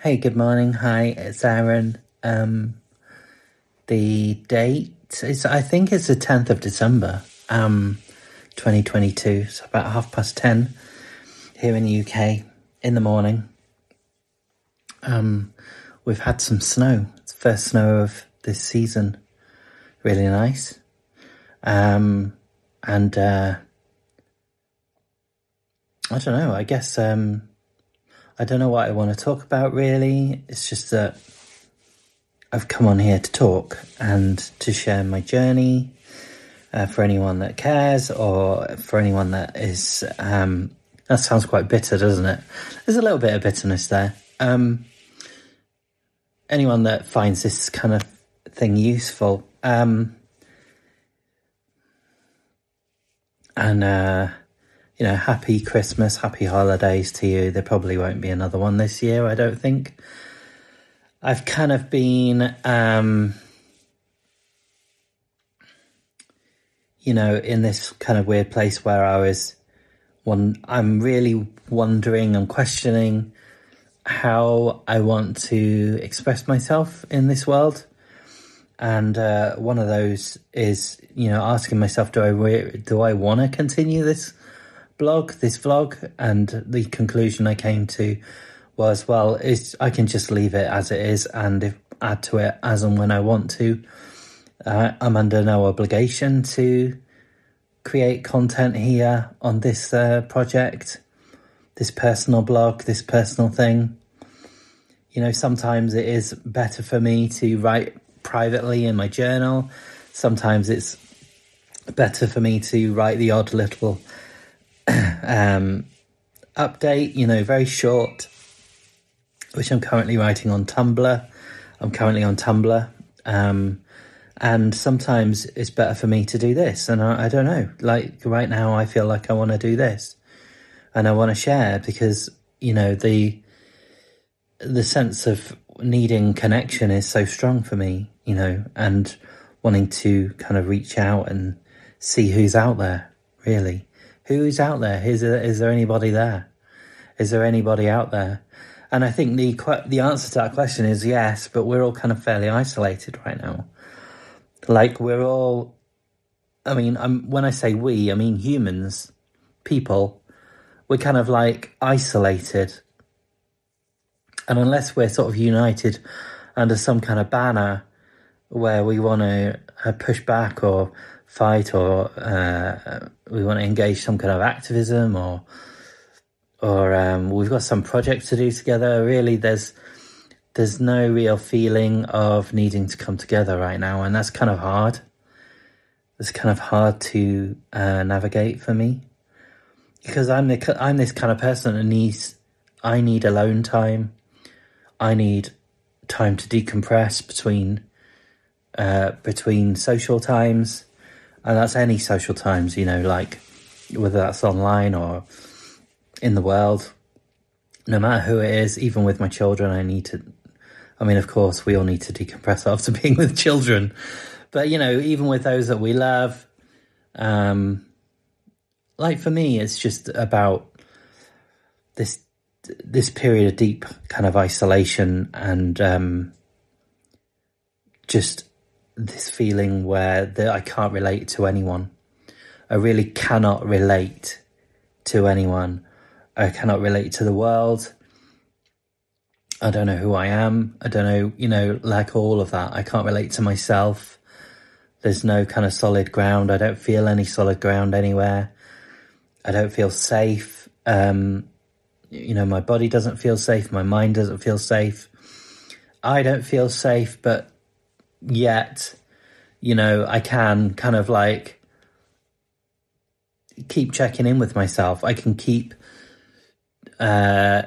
Hey, good morning. Hi, it's Aaron. Um, the date is, I think it's the 10th of December, um, 2022. So about half past 10 here in the UK in the morning. Um, we've had some snow. It's the first snow of this season. Really nice. Um, and, uh, I don't know. I guess, um, I don't know what I want to talk about really. It's just that I've come on here to talk and to share my journey uh, for anyone that cares or for anyone that is. Um, that sounds quite bitter, doesn't it? There's a little bit of bitterness there. Um, anyone that finds this kind of thing useful. Um, and uh, you know, happy Christmas, happy holidays to you. There probably won't be another one this year, I don't think. I've kind of been, um, you know, in this kind of weird place where I was one, I'm really wondering and questioning how I want to express myself in this world. And uh, one of those is, you know, asking myself, do I do I want to continue this blog, this vlog, and the conclusion I came to was, well, is I can just leave it as it is and if, add to it as and when I want to. Uh, I'm under no obligation to create content here on this uh, project, this personal blog, this personal thing. You know, sometimes it is better for me to write privately in my journal. Sometimes it's better for me to write the odd little um, update, you know, very short, which I'm currently writing on Tumblr. I'm currently on Tumblr. Um, and sometimes it's better for me to do this. And I, I don't know, like right now, I feel like I want to do this and I want to share because, you know, the, the sense of needing connection is so strong for me, you know, and wanting to kind of reach out and see who's out there, really. Who's out there? Is there, is there anybody there? Is there anybody out there? And I think the the answer to that question is yes, but we're all kind of fairly isolated right now. Like we're all, I mean, I'm, when I say we, I mean humans, people. We're kind of like isolated, and unless we're sort of united under some kind of banner where we want to uh, push back or fight or uh, we want to engage some kind of activism or or um, we've got some projects to do together. Really, there's there's no real feeling of needing to come together right now, and that's kind of hard. It's kind of hard to uh, navigate for me because I'm the I'm this kind of person that needs I need alone time. I need time to decompress between uh, between social times and that's any social times, you know, like whether that's online or in the world. No matter who it is, even with my children, I need to. I mean, of course, we all need to decompress after being with children, but you know, even with those that we love, um, like for me, it's just about this this period of deep kind of isolation and um, just this feeling where that I can't relate to anyone. I really cannot relate to anyone. I cannot relate to the world. I don't know who I am. I don't know, you know, like all of that. I can't relate to myself. There's no kind of solid ground. I don't feel any solid ground anywhere. I don't feel safe. Um, you know, my body doesn't feel safe. My mind doesn't feel safe. I don't feel safe, but yet, you know, I can kind of like keep checking in with myself. I can keep, uh,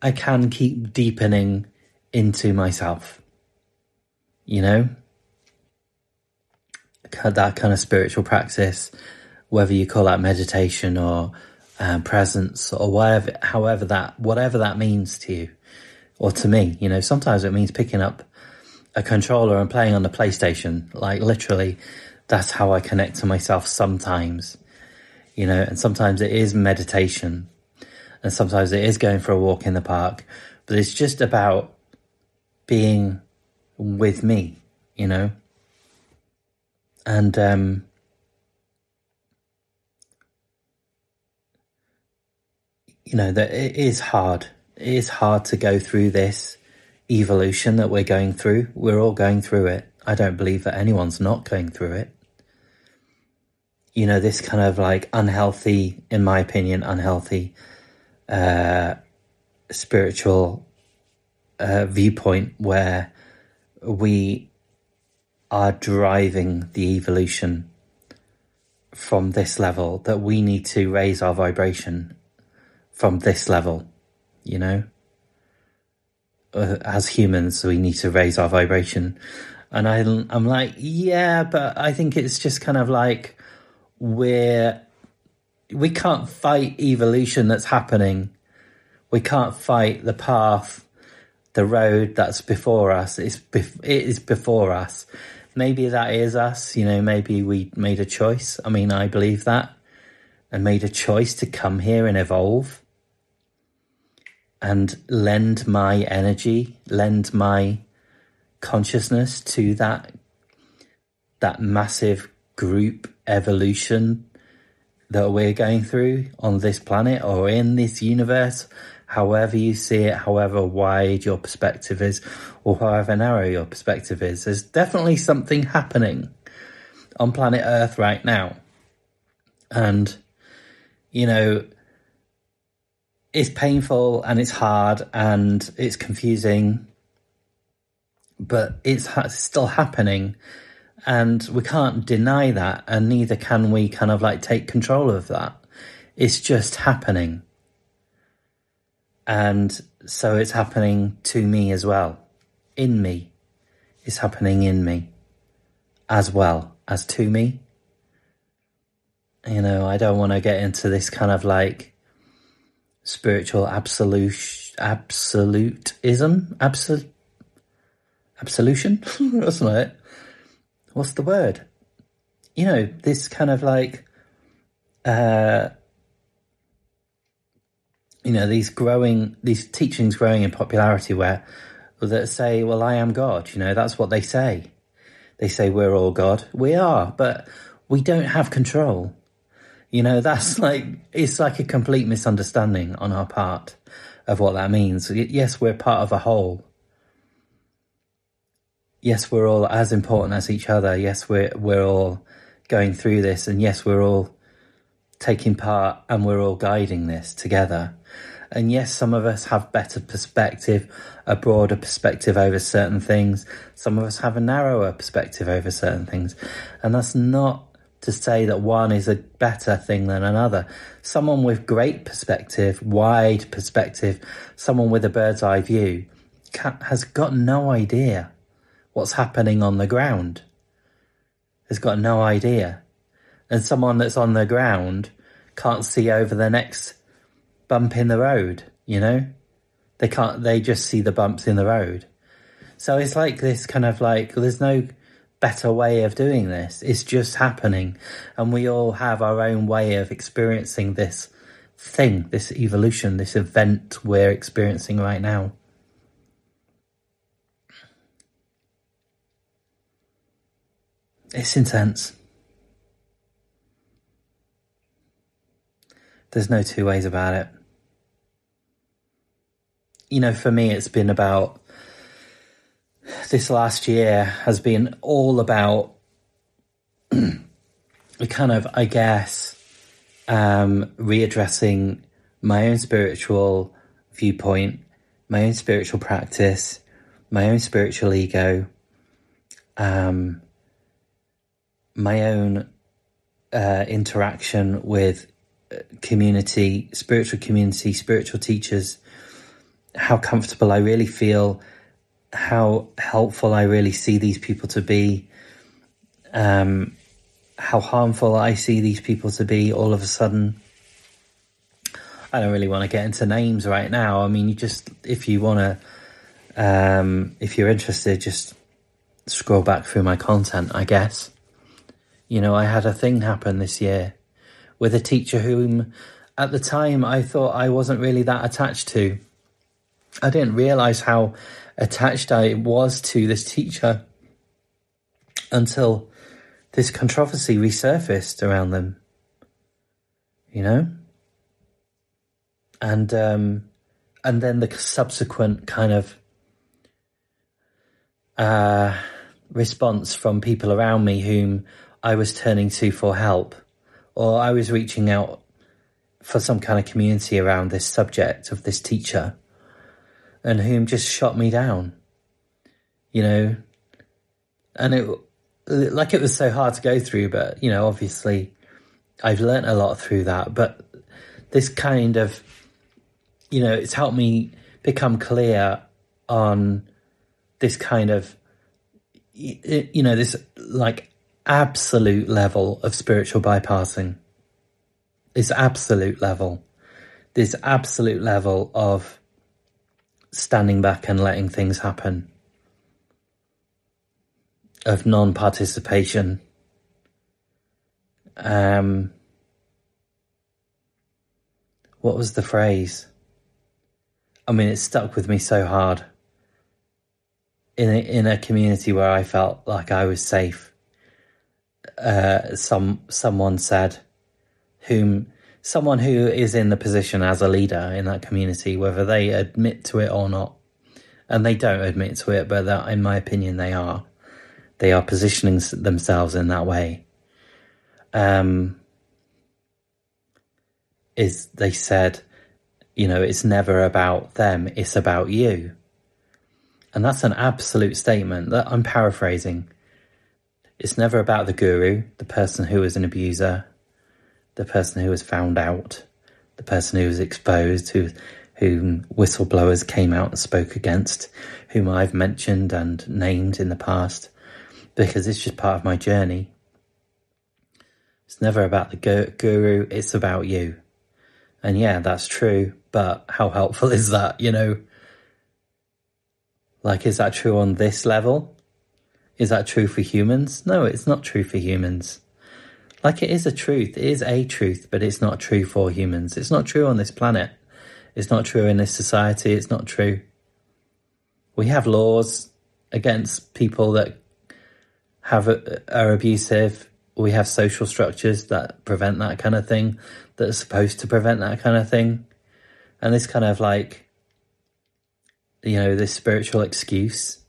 I can keep deepening into myself, you know, that kind of spiritual practice, whether you call that meditation or um, presence or whatever, however that, whatever that means to you or to me, you know, sometimes it means picking up a controller and playing on the PlayStation. Like literally, that's how I connect to myself sometimes, you know, and sometimes it is meditation and sometimes it is going for a walk in the park but it's just about being with me, you know? And, um, you know, that it is hard. It is hard to go through this evolution that we're going through. We're all going through it. I don't believe that anyone's not going through it. You know, this kind of like unhealthy, in my opinion, unhealthy, uh, spiritual, uh, viewpoint where we are driving the evolution from this level that we need to raise our vibration from this level, you know? Uh, as humans, we need to raise our vibration. And I, I'm like, yeah, but I think it's just kind of like we're, we can't fight evolution that's happening. We can't fight the path, the road that's before us. It's, bef- it is before us. Maybe that is us, you know, maybe we made a choice. I mean, I believe that and made a choice to come here and evolve and lend my energy, lend my consciousness to that that massive group evolution that we're going through on this planet or in this universe, however you see it, however wide your perspective is, or however narrow your perspective is. There's definitely something happening on planet Earth right now. And, you know, it's painful and it's hard and it's confusing, but it's still happening. And we can't deny that, and neither can we kind of like take control of that. It's just happening. And so it's happening to me as well. In me. It's happening in me as well as to me. You know, I don't want to get into this kind of like spiritual absolute absolutism? Absolute absolution? That's not it. What's the word? You know this kind of like uh you know these growing these teachings growing in popularity where that say well i am god you know that's what they say. They say we're all god. We are but we don't have control you know, that's like, it's like a complete misunderstanding on our part of what that means. Yes, we're part of a whole. Yes, we're all as important as each other. Yes, we're, we're all going through this. And yes, we're all taking part and we're all guiding this together. And yes, some of us have better perspective, a broader perspective over certain things. Some of us have a narrower perspective over certain things. And that's not to say that one is a better thing than another. Someone with great perspective, wide perspective, someone with a bird's eye view has got no idea what's happening on the ground. Has got no idea. And someone that's on the ground can't see over the next bump in the road, you know? They can't, they just see the bumps in the road. So it's like this kind of like, there's no better way of doing this. It's just happening. And we all have our own way of experiencing this thing, this evolution, this event we're experiencing right now. It's intense. There's no two ways about it. You know, for me, it's been about this last year has been all about kind of, I guess, um, readdressing my own spiritual viewpoint, my own spiritual practice, my own spiritual ego, um, my own uh, interaction with uh, community, spiritual community, spiritual teachers, how comfortable I really feel how helpful I really see these people to be, um, how harmful I see these people to be all of a sudden. I don't really want to get into names right now. I mean, you just, if you want to, um, if you're interested, just scroll back through my content, I guess. You know, I had a thing happen this year with a teacher whom at the time I thought I wasn't really that attached to. I didn't realize how attached I was to this teacher until this controversy resurfaced around them. You know? And um and then the subsequent kind of uh response from people around me whom I was turning to for help or I was reaching out for some kind of community around this subject of this teacher and whom just shot me down. You know, and it like it was so hard to go through, but you know, obviously I've learnt a lot through that. But this kind of, you know, it's helped me become clear on this kind of, you know, this like absolute level of spiritual bypassing. This absolute level. This absolute level of standing back and letting things happen. Of non participation. Um, what was the phrase? I mean, it stuck with me so hard. In a, in a community where I felt like I was safe uh, some someone said, whom someone who is in the position as a leader in that community, whether they admit to it or not, and they don't admit to it, but that, in my opinion, they are. They are positioning themselves in that way. Um, is they said, you know, it's never about them; it's about you. And that's an absolute statement that I'm paraphrasing. It's never about the guru, the person who is an abuser, the person who was found out, the person who was exposed, who whom whistleblowers came out and spoke against, whom I've mentioned and named in the past, because it's just part of my journey. It's never about the guru, it's about you. And yeah, that's true, but how helpful is that, you know? Like, is that true on this level? Is that true for humans? No, it's not true for humans. Like it is a truth, it is a truth, but it's not true for humans. It's not true on this planet. It's not true in this society. It's not true. We have laws against people that have uh, are abusive. We have social structures that prevent that kind of thing, that are supposed to prevent that kind of thing. And this kind of like, you know, this spiritual excuse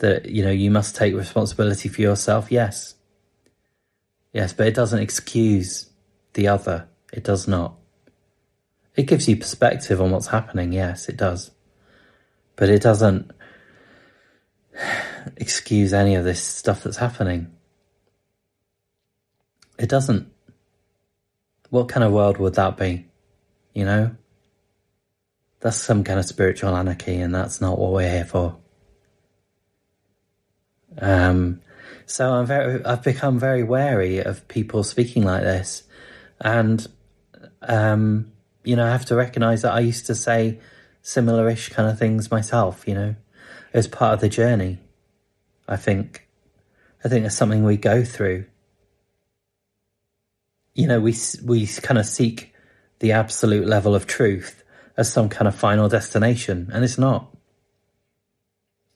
that you know you must take responsibility for yourself yes yes but it doesn't excuse the other. It does not. It gives you perspective on what's happening yes it does. But it doesn't excuse any of this stuff that's happening. It doesn't. What kind of world would that be you know? That's some kind of spiritual anarchy and that's not what we're here for. Um, so I'm very, I've become very wary of people speaking like this, and um, you know, I have to recognise that I used to say similar-ish kind of things myself. You know, as part of the journey. I think, I think it's something we go through. You know, we we kind of seek the absolute level of truth as some kind of final destination, and it's not.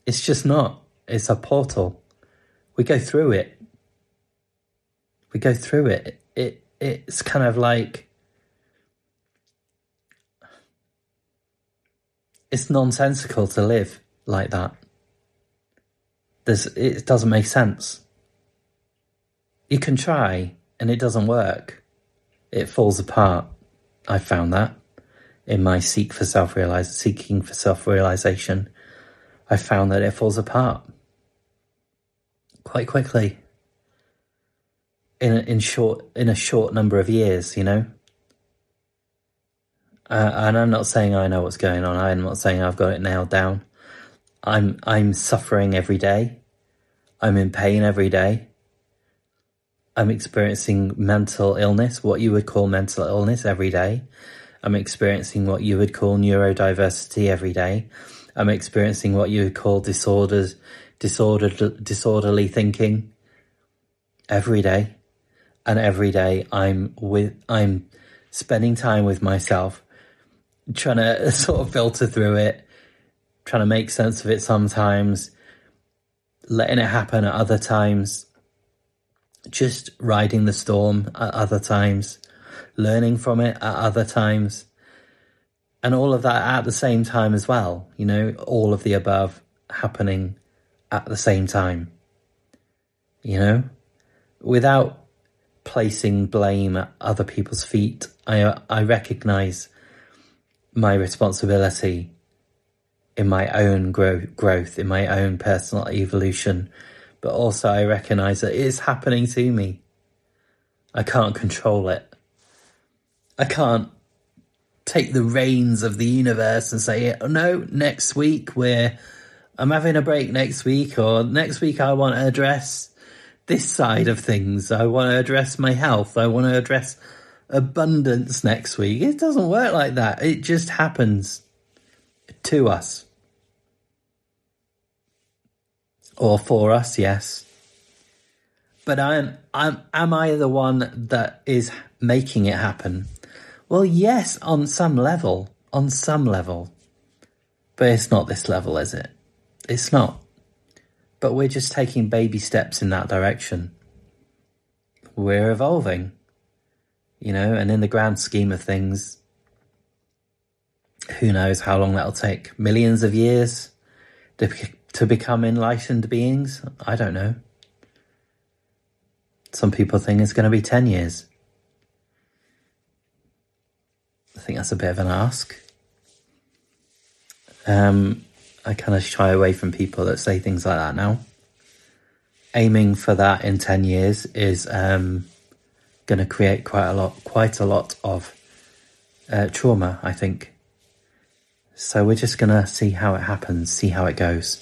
It's just not. It's a portal. We go through it. We go through it. It it's kind of like it's nonsensical to live like that. There's it doesn't make sense. You can try and it doesn't work. It falls apart. I found that in my seek for self realize seeking for self realization. I found that it falls apart quite quickly in a, in short in a short number of years, you know. Uh, and I'm not saying I know what's going on. I'm not saying I've got it nailed down. I'm I'm suffering every day. I'm in pain every day. I'm experiencing mental illness, what you would call mental illness every day. I'm experiencing what you would call neurodiversity every day. I'm experiencing what you would call disorders disordered, disorderly thinking every day. And every day I'm with, I'm spending time with myself, trying to sort of filter through it, trying to make sense of it sometimes, letting it happen at other times, just riding the storm at other times, learning from it at other times, and all of that at the same time as well. You know, all of the above happening at the same time. You know, without placing blame at other people's feet, I I recognize my responsibility in my own grow- growth, in my own personal evolution, but also I recognize that it is happening to me. I can't control it. I can't take the reins of the universe and say, oh, no, next week we're, I'm having a break next week, or next week I want to address this side of things. I want to address my health. I want to address abundance next week. It doesn't work like that. It just happens to us. Or for us, yes. But I'm, I'm, am I the one that is making it happen? Well, yes, on some level. On some level. But it's not this level, is it? It's not. But we're just taking baby steps in that direction. We're evolving. You know, and in the grand scheme of things, who knows how long that'll take? Millions of years to, to become enlightened beings? I don't know. Some people think it's going to be 10 years. I think that's a bit of an ask. Um, I kind of shy away from people that say things like that now. Aiming for that in 10 years is um, going to create quite a lot, quite a lot of uh, trauma, I think. So we're just going to see how it happens, see how it goes.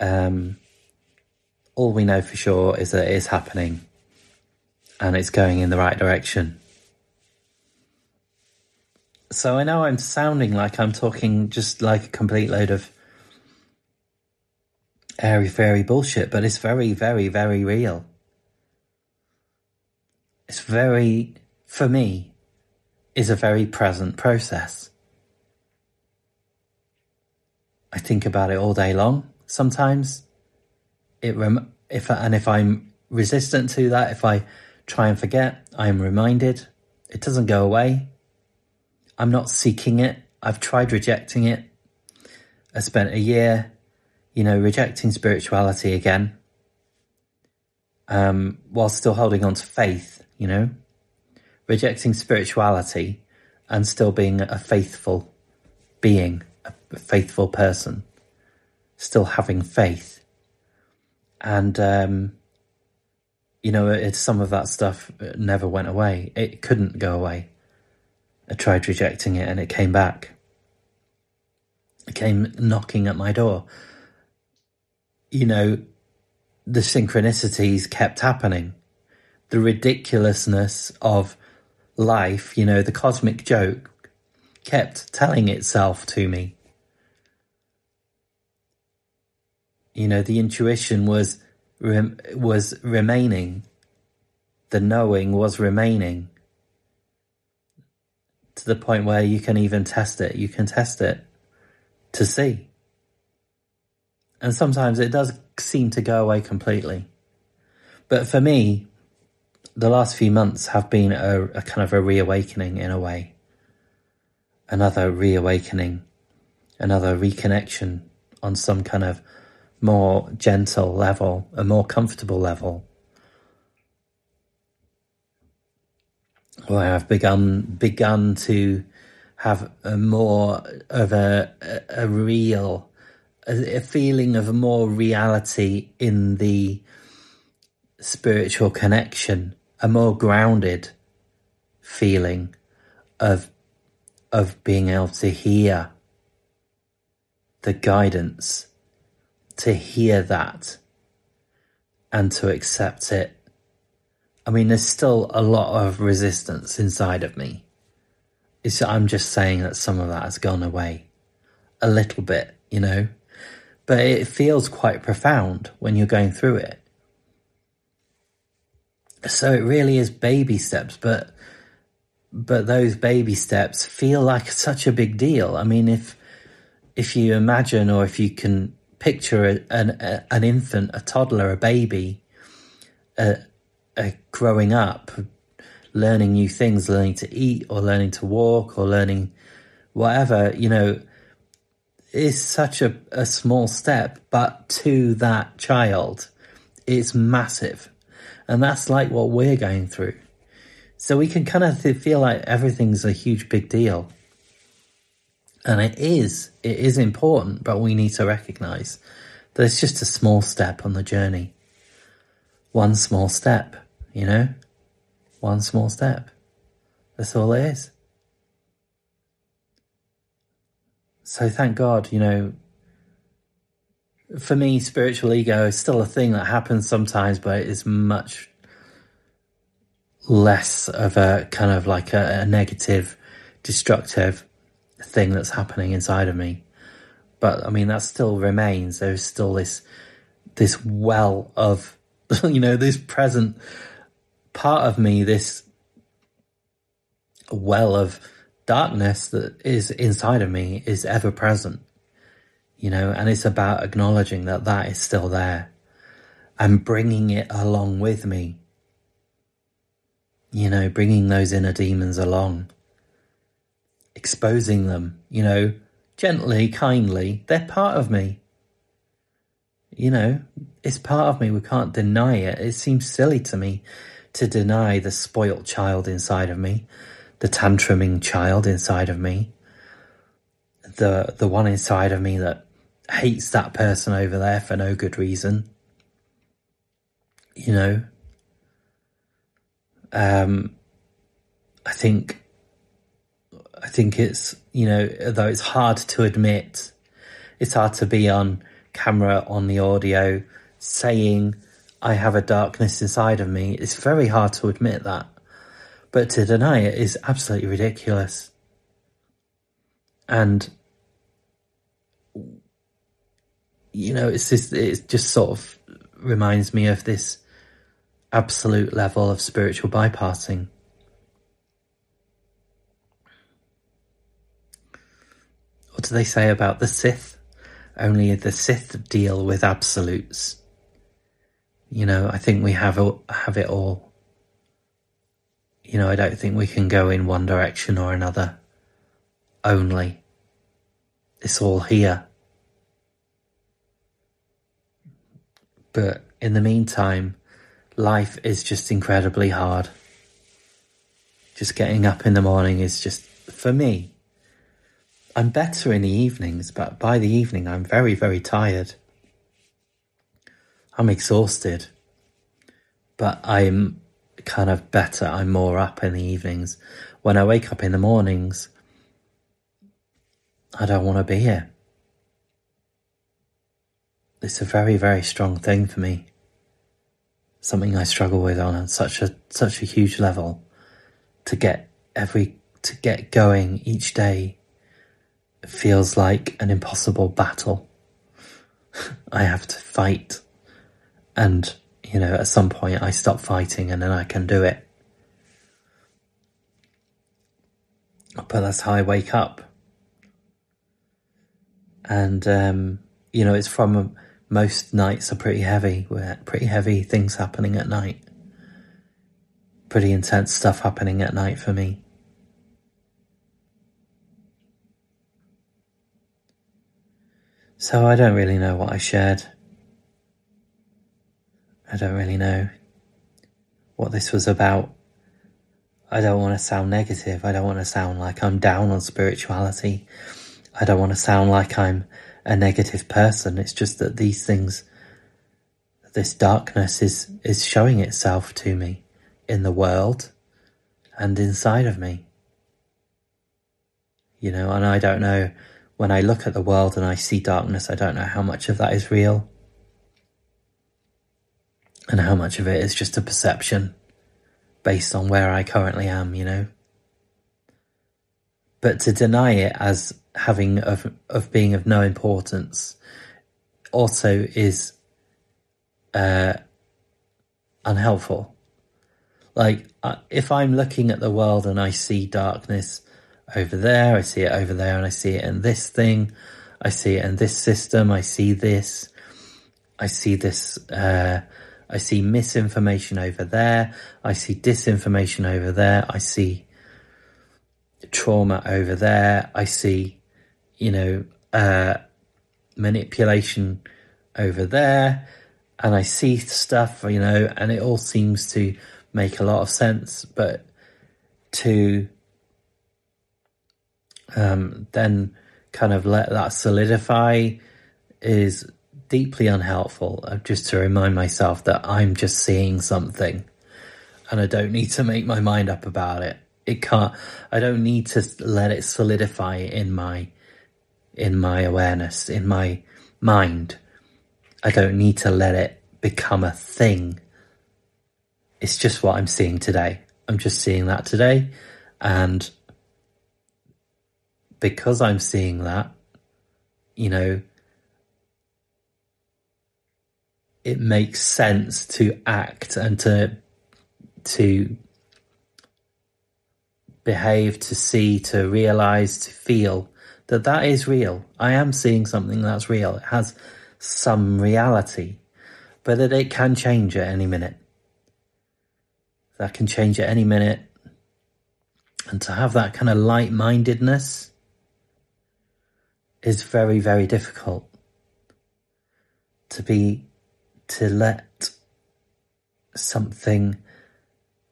Um, all we know for sure is that it is happening and it's going in the right direction. So I know I'm sounding like I'm talking just like a complete load of airy fairy bullshit, but it's very, very, very real. It's very, for me, is a very present process. I think about it all day long. Sometimes it rem- if and if I'm resistant to that, if I try and forget, I am reminded. It doesn't go away. I'm not seeking it. I've tried rejecting it. I spent a year, you know, rejecting spirituality again, um, while still holding on to faith, you know, rejecting spirituality and still being a faithful being, a faithful person, still having faith. And, um, you know, it, some of that stuff never went away. It couldn't go away. I tried rejecting it and it came back. It came knocking at my door. You know, the synchronicities kept happening. The ridiculousness of life, you know, the cosmic joke kept telling itself to me. You know, the intuition was was remaining. The knowing was remaining to the point where you can even test it. You can test it to see. And sometimes it does seem to go away completely. But for me, the last few months have been a, a kind of a reawakening in a way. Another reawakening, another reconnection on some kind of more gentle level, a more comfortable level where I've begun begun to have a more of a a, a real a, a feeling of more reality in the spiritual connection, a more grounded feeling of of being able to hear the guidance, to hear that and to accept it I mean, there's still a lot of resistance inside of me. It's, I'm just saying that some of that has gone away a little bit, you know, but it feels quite profound when you're going through it. So it really is baby steps, but but those baby steps feel like such a big deal. I mean, if if you imagine or if you can picture a, an, a, an infant, a toddler, a baby, uh, uh, Uh, growing up, learning new things, learning to eat or learning to walk or learning whatever, you know, is such a, a small step, but to that child, it's massive. And that's like what we're going through. So we can kind of feel like everything's a huge big deal. And it is, it is important, but we need to recognize that it's just a small step on the journey. One small step, you know? One small step. That's all it is. So thank God, you know, for me, spiritual ego is still a thing that happens sometimes, but it is much less of a kind of like a, a negative, destructive thing that's happening inside of me. But I mean, that still remains. There's still this, this well of, you know, this present part of me, this well of darkness that is inside of me is ever present, you know, and it's about acknowledging that that is still there and bringing it along with me, you know, bringing those inner demons along exposing them, you know, gently, kindly. They're part of me. You know, it's part of me. We can't deny it. It seems silly to me to deny the spoilt child inside of me, the tantruming child inside of me, the the one inside of me that hates that person over there for no good reason. You know, um, I think I think it's, you know, though it's hard to admit, it's hard to be on camera, on the audio, saying, I have a darkness inside of me. It's very hard to admit that. But to deny it is absolutely ridiculous. And, you know, it's just, it just sort of reminds me of this absolute level of spiritual bypassing What do they say about the Sith? Only the Sith deal with absolutes. You know, I think we have have it all. You know, I don't think we can go in one direction or another. Only. It's all here. But in the meantime, life is just incredibly hard. Just getting up in the morning is just, for me, I'm better in the evenings, but by the evening I'm very, very tired. I'm exhausted, but I'm kind of better. I'm more up in the evenings. When I wake up in the mornings, I don't want to be here. It's a very, very strong thing for me. Something I struggle with on such a such a huge level to get every to get going each day feels like an impossible battle. I have to fight. And, you know, at some point I stop fighting and then I can do it. But that's how I wake up. And, um, you know, it's from most nights are pretty heavy, pretty heavy things happening at night. Pretty intense stuff happening at night for me. So I don't really know what I shared. I don't really know what this was about. I don't want to sound negative. I don't want to sound like I'm down on spirituality. I don't want to sound like I'm a negative person. It's just that these things, this darkness is, is showing itself to me in the world and inside of me. You know, and I don't know when I look at the world and I see darkness, I don't know how much of that is real and how much of it is just a perception based on where I currently am, you know. But to deny it as having of of being of no importance also is uh, unhelpful. Like uh, if I'm looking at the world and I see darkness over there, I see it over there, and I see it in this thing. I see it in this system. I see this. I see this. Uh, I see misinformation over there. I see disinformation over there. I see trauma over there. I see, you know, uh, manipulation over there. And I see stuff, you know, and it all seems to make a lot of sense. But to um, then kind of let that solidify is deeply unhelpful. Uh, just to remind myself that I'm just seeing something and I don't need to make my mind up about it. It can't, I don't need to let it solidify in my, in my awareness, in my mind. I don't need to let it become a thing. It's just what I'm seeing today. I'm just seeing that today. And because I'm seeing that, you know, it makes sense to act and to to behave, to see, to realize, to feel that that is real. I am seeing something that's real. It has some reality, but that it can change at any minute. That can change at any minute. And to have that kind of light mindedness is very, very difficult. To be, to let something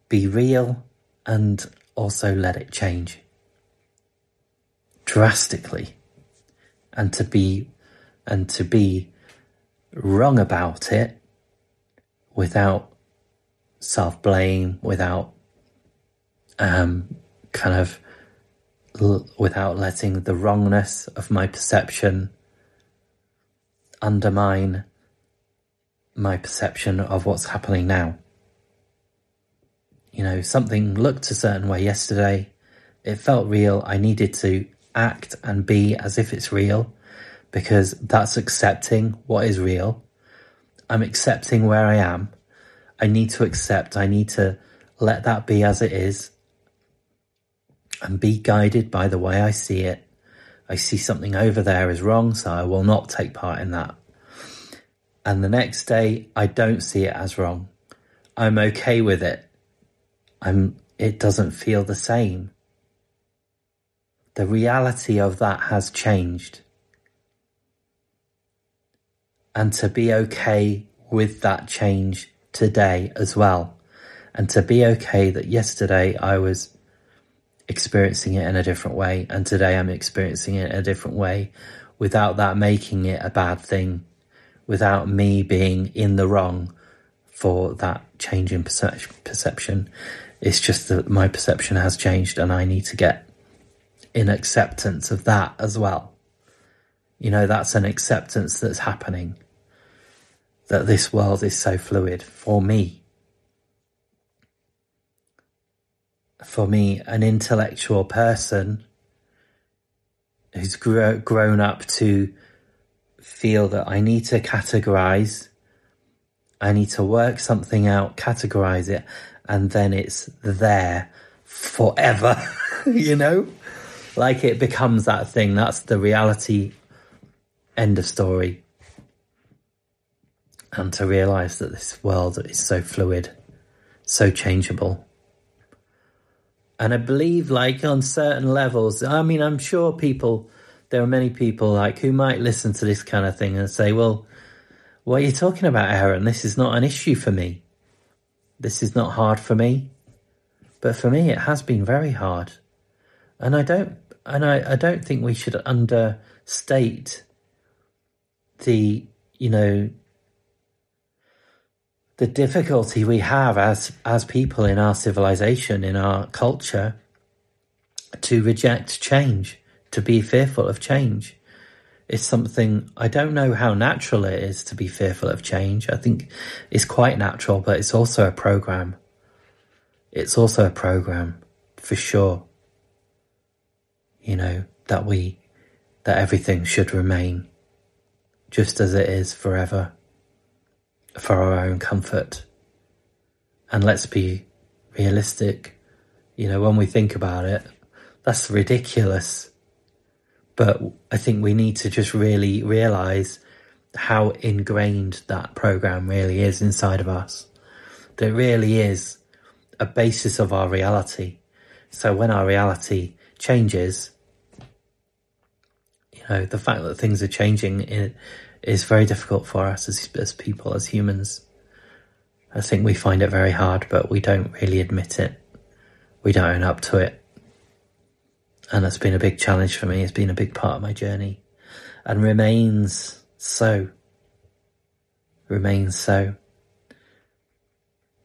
be real and also let it change drastically and to be and to be wrong about it without self blame, without um, kind of l- without letting the wrongness of my perception undermine my perception of what's happening now. You know, something looked a certain way yesterday. It felt real. I needed to act and be as if it's real because that's accepting what is real. I'm accepting where I am. I need to accept, I need to let that be as it is and be guided by the way I see it. I see something over there is wrong, so I will not take part in that. And the next day, I don't see it as wrong. I'm okay with it. I'm, it doesn't feel the same. The reality of that has changed and to be okay with that change today as well. And to be okay that yesterday I was experiencing it in a different way and today I'm experiencing it in a different way without that making it a bad thing, without me being in the wrong for that change in perception. It's just that my perception has changed and I need to get in acceptance of that as well. You know, that's an acceptance that's happening that this world is so fluid for me. For me, an intellectual person who's grow, grown up to feel that I need to categorize, I need to work something out, categorize it, and then it's there forever, you know? Like it becomes that thing. That's the reality. End of story and to realize that this world is so fluid, so changeable. And I believe, like, on certain levels, I mean, I'm sure people, there are many people, like, who might listen to this kind of thing and say, well, what are you talking about, Aaron? This is not an issue for me. This is not hard for me. But for me, it has been very hard. And I don't, and I, I don't think we should understate the, you know, the difficulty we have as as people in our civilization, in our culture, to reject change, to be fearful of change. Is something I don't know how natural it is to be fearful of change. I think it's quite natural, but it's also a program. It's also a program for sure. You know, that we, that everything should remain just as it is forever for our own comfort. And let's be realistic. You know, when we think about it, that's ridiculous. But I think we need to just really realize how ingrained that program really is inside of us. That really is a basis of our reality. So when our reality changes, you know, the fact that things are changing is very difficult for us as, as people, as humans. I think we find it very hard, but we don't really admit it. We don't own up to it. And that's been a big challenge for me. It's been a big part of my journey and remains so. Remains so.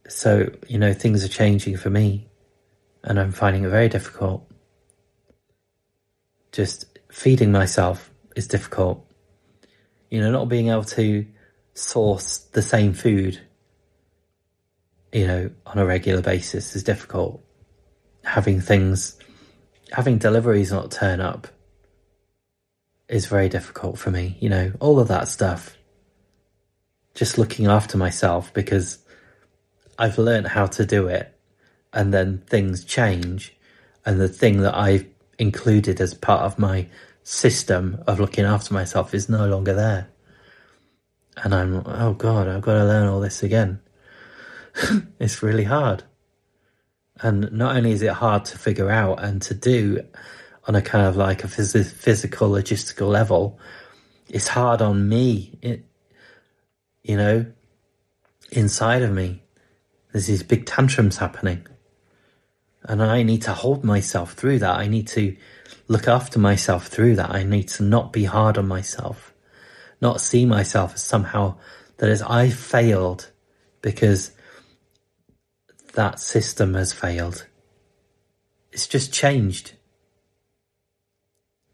So, you know, things are changing for me and I'm finding it very difficult. Just feeding myself is difficult. You know, not being able to source the same food, you know, on a regular basis is difficult. Having things, having deliveries not turn up is very difficult for me, you know, all of that stuff. Just looking after myself because I've learned how to do it and then things change and the thing that I've included as part of my system of looking after myself is no longer there. And I'm, oh God, I've got to learn all this again. it's really hard. And not only is it hard to figure out and to do on a kind of like a phys- physical, logistical level, it's hard on me, it, you know, inside of me. There's these big tantrums happening. And I need to hold myself through that. I need to look after myself through that. I need to not be hard on myself, not see myself as somehow that as I failed because that system has failed. It's just changed.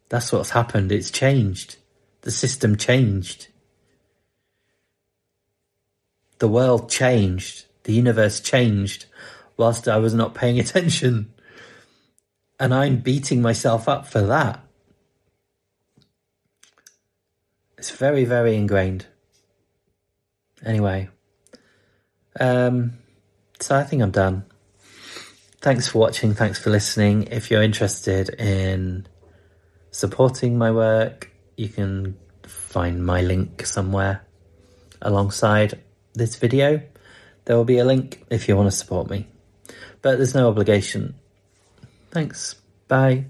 That's what's happened. It's changed. The system changed. The world changed. The universe changed whilst I was not paying attention. And I'm beating myself up for that. It's very, very ingrained. Anyway, um, so I think I'm done. Thanks for watching. Thanks for listening. If you're interested in supporting my work, you can find my link somewhere alongside this video. There will be a link if you want to support me but there's no obligation. Thanks. Bye.